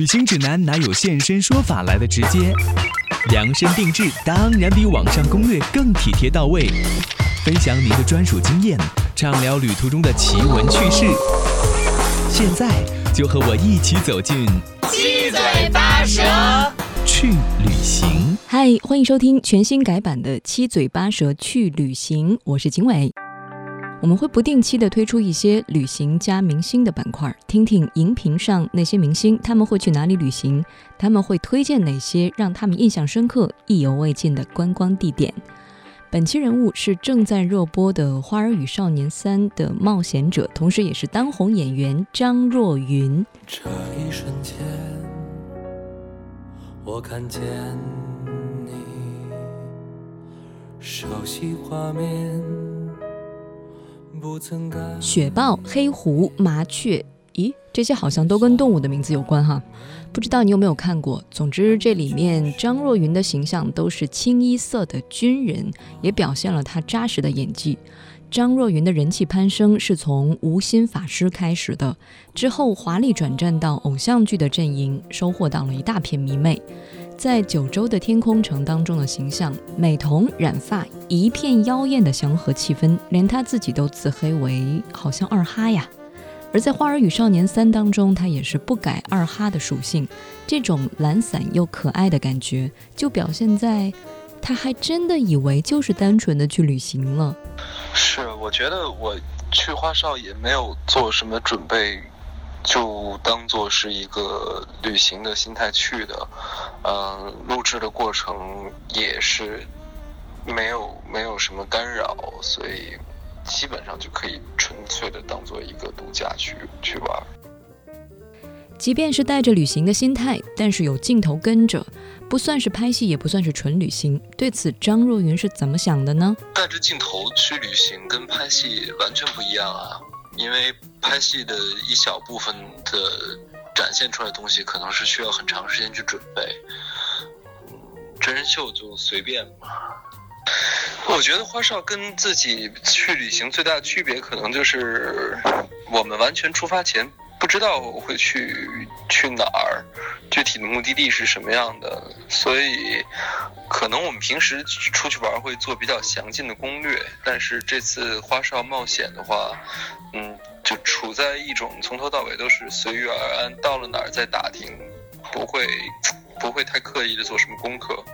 旅行指南哪有现身说法来的直接？量身定制当然比网上攻略更体贴到位。分享您的专属经验，畅聊旅途中的奇闻趣事。现在就和我一起走进七嘴八舌去旅行。嗨，欢迎收听全新改版的《七嘴八舌去旅行》，我是景伟。我们会不定期的推出一些旅行加明星的板块，听听荧屏上那些明星他们会去哪里旅行，他们会推荐哪些让他们印象深刻、意犹未尽的观光地点。本期人物是正在热播的《花儿与少年三》的冒险者，同时也是当红演员张若昀。这一瞬间，我看见你，熟悉画面。雪豹、黑狐、麻雀，咦，这些好像都跟动物的名字有关哈。不知道你有没有看过？总之，这里面张若昀的形象都是清一色的军人，也表现了他扎实的演技。张若昀的人气攀升是从无心法师开始的，之后华丽转战到偶像剧的阵营，收获到了一大片迷妹。在九州的天空城当中的形象，美瞳染发，一片妖艳的祥和气氛，连他自己都自黑为好像二哈呀。而在《花儿与少年三》当中，他也是不改二哈的属性，这种懒散又可爱的感觉，就表现在他还真的以为就是单纯的去旅行了。是，我觉得我去花少也没有做什么准备。就当做是一个旅行的心态去的，嗯，录制的过程也是没有没有什么干扰，所以基本上就可以纯粹的当做一个度假去去玩。即便是带着旅行的心态，但是有镜头跟着，不算是拍戏，也不算是纯旅行。对此，张若昀是怎么想的呢？带着镜头去旅行跟拍戏完全不一样啊。因为拍戏的一小部分的展现出来的东西，可能是需要很长时间去准备。真人秀就随便嘛。我觉得花少跟自己去旅行最大的区别，可能就是我们完全出发前。不知道会去去哪儿，具体的目的地是什么样的，所以可能我们平时出去玩会做比较详尽的攻略，但是这次花少冒险的话，嗯，就处在一种从头到尾都是随遇而安，到了哪儿再打听，不会不会太刻意的做什么功课。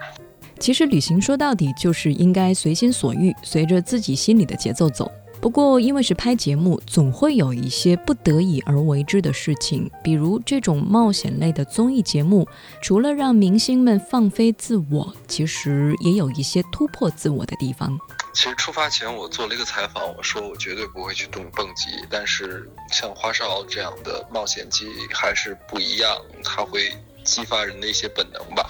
其实旅行说到底就是应该随心所欲，随着自己心里的节奏走。不过，因为是拍节目，总会有一些不得已而为之的事情。比如这种冒险类的综艺节目，除了让明星们放飞自我，其实也有一些突破自我的地方。其实出发前我做了一个采访，我说我绝对不会去动蹦极，但是像花少这样的冒险记还是不一样，它会激发人的一些本能吧。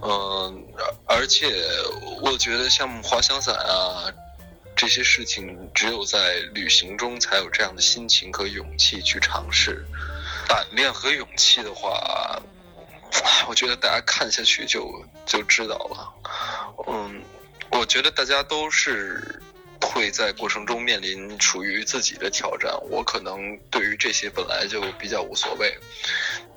嗯，而且我觉得像滑翔伞啊。这些事情只有在旅行中才有这样的心情和勇气去尝试。胆量和勇气的话，我觉得大家看下去就就知道了。嗯，我觉得大家都是会在过程中面临属于自己的挑战。我可能对于这些本来就比较无所谓。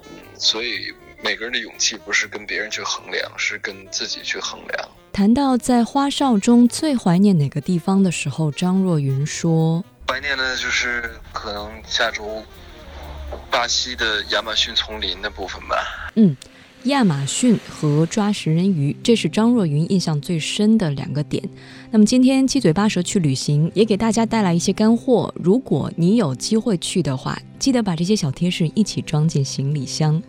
嗯，所以每个人的勇气不是跟别人去衡量，是跟自己去衡量。谈到在花少中最怀念哪个地方的时候，张若昀说：“怀念的就是可能下周巴西的亚马逊丛林的部分吧。”嗯，亚马逊和抓食人鱼，这是张若昀印象最深的两个点。那么今天七嘴八舌去旅行，也给大家带来一些干货。如果你有机会去的话，记得把这些小贴士一起装进行李箱。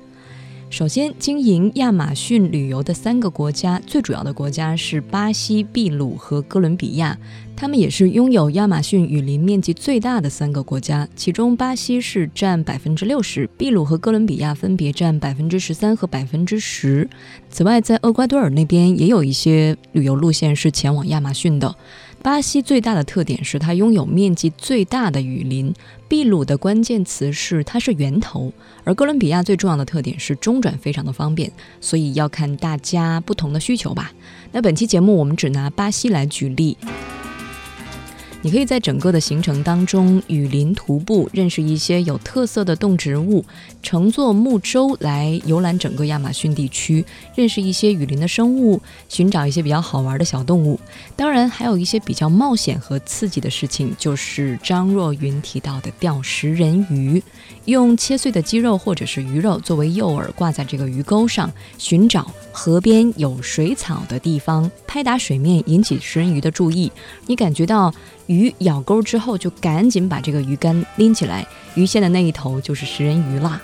首先，经营亚马逊旅游的三个国家，最主要的国家是巴西、秘鲁和哥伦比亚，他们也是拥有亚马逊雨林面积最大的三个国家。其中，巴西是占百分之六十，秘鲁和哥伦比亚分别占百分之十三和百分之十。此外，在厄瓜多尔那边也有一些旅游路线是前往亚马逊的。巴西最大的特点是它拥有面积最大的雨林，秘鲁的关键词是它是源头，而哥伦比亚最重要的特点是中转非常的方便，所以要看大家不同的需求吧。那本期节目我们只拿巴西来举例。你可以在整个的行程当中，雨林徒步，认识一些有特色的动植物，乘坐木舟来游览整个亚马逊地区，认识一些雨林的生物，寻找一些比较好玩的小动物。当然，还有一些比较冒险和刺激的事情，就是张若昀提到的钓食人鱼，用切碎的鸡肉或者是鱼肉作为诱饵，挂在这个鱼钩上，寻找河边有水草的地方，拍打水面，引起食人鱼的注意。你感觉到鱼咬钩之后，就赶紧把这个鱼竿拎起来，鱼线的那一头就是食人鱼啦。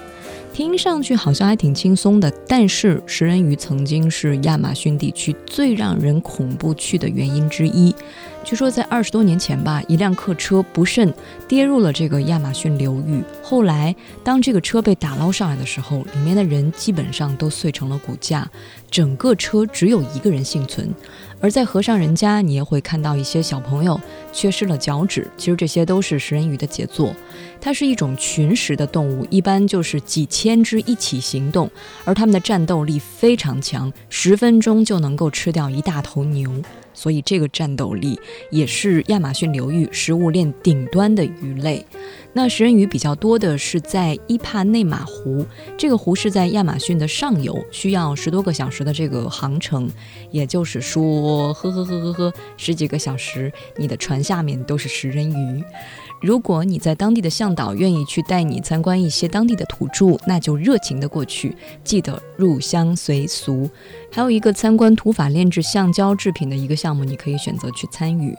听上去好像还挺轻松的，但是食人鱼曾经是亚马逊地区最让人恐怖去的原因之一。据说在二十多年前吧，一辆客车不慎跌入了这个亚马逊流域。后来，当这个车被打捞上来的时候，里面的人基本上都碎成了骨架，整个车只有一个人幸存。而在和尚人家，你也会看到一些小朋友缺失了脚趾，其实这些都是食人鱼的杰作。它是一种群食的动物，一般就是几千只一起行动，而它们的战斗力非常强，十分钟就能够吃掉一大头牛。所以这个战斗力也是亚马逊流域食物链顶端的鱼类。那食人鱼比较多的是在伊帕内马湖，这个湖是在亚马逊的上游，需要十多个小时的这个航程，也就是说，呵呵呵呵呵，十几个小时，你的船下面都是食人鱼。如果你在当地的向导愿意去带你参观一些当地的土著，那就热情的过去，记得入乡随俗。还有一个参观土法炼制橡胶制品的一个项目，你可以选择去参与。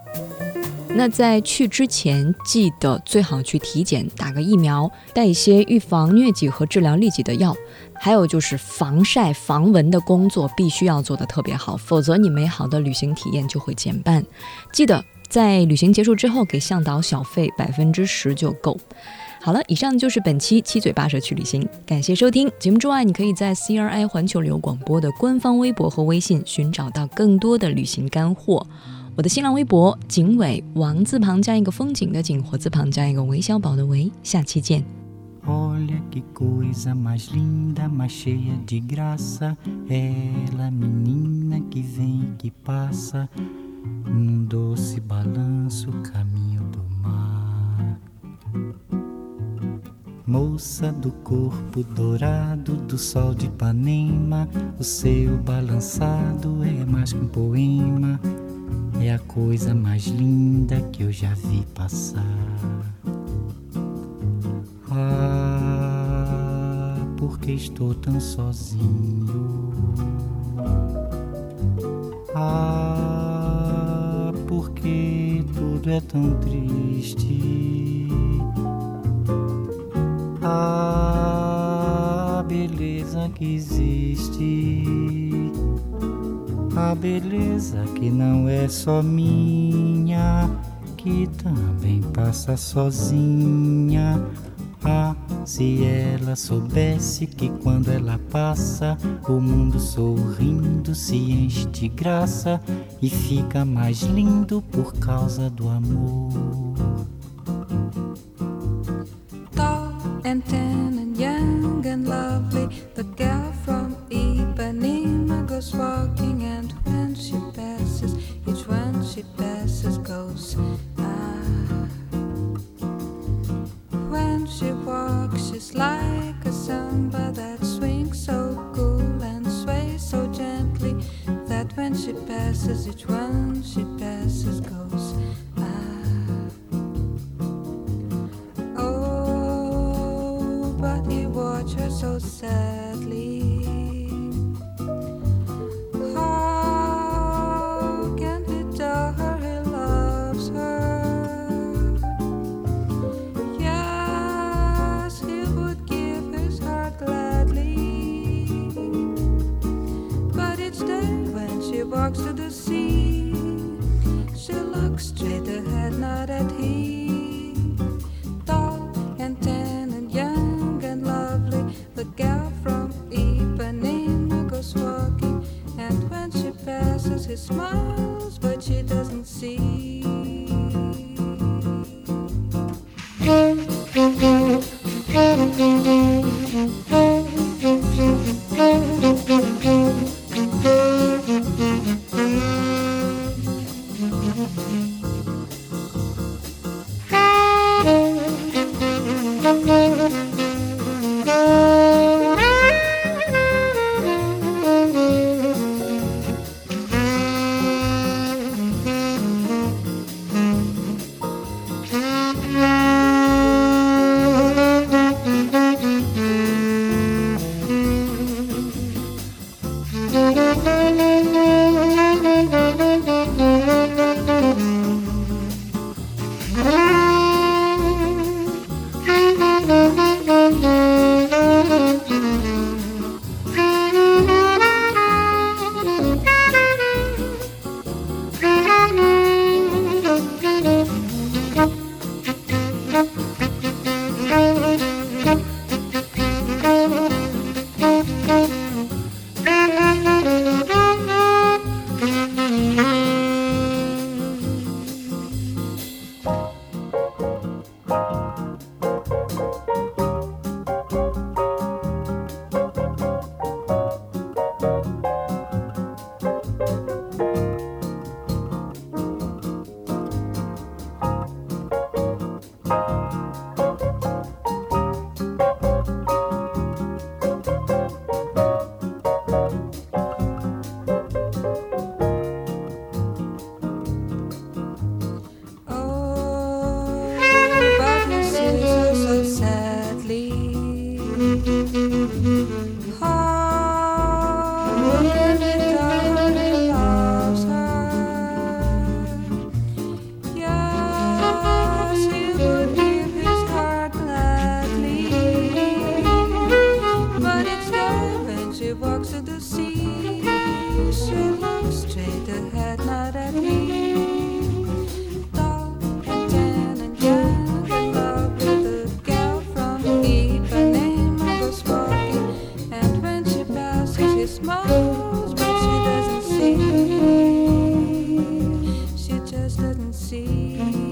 那在去之前，记得最好去体检，打个疫苗，带一些预防疟疾和治疗痢疾的药。还有就是防晒防蚊的工作必须要做得特别好，否则你美好的旅行体验就会减半。记得。在旅行结束之后，给向导小费百分之十就够。好了，以上就是本期七嘴八舌去旅行，感谢收听节目之外，你可以在 CRI 环球旅游广播的官方微博和微信寻找到更多的旅行干货。我的新浪微博景伟王字旁加一个风景的景，火字旁加一个韦小宝的韦，下期见。Num doce balanço caminho do mar. Moça do corpo dourado do sol de Ipanema, o seu balançado é mais que um poema, é a coisa mais linda que eu já vi passar. Ah, porque estou tão sozinho. Ah, tudo é tão triste. A beleza que existe, a beleza que não é só minha, que também passa sozinha. Ah, se ela soubesse que quando ela passa, o mundo sorrindo se enche de graça e fica mais lindo por causa do amor. Tall and tan and young and lovely, the girl from Ipanema goes walking, and when she passes, each one she passes goes. she she's like a samba that swings so cool and sways so gently that when she passes, each one she passes goes. Ah. Oh, but you watch her so sadly. made the head not Thank you.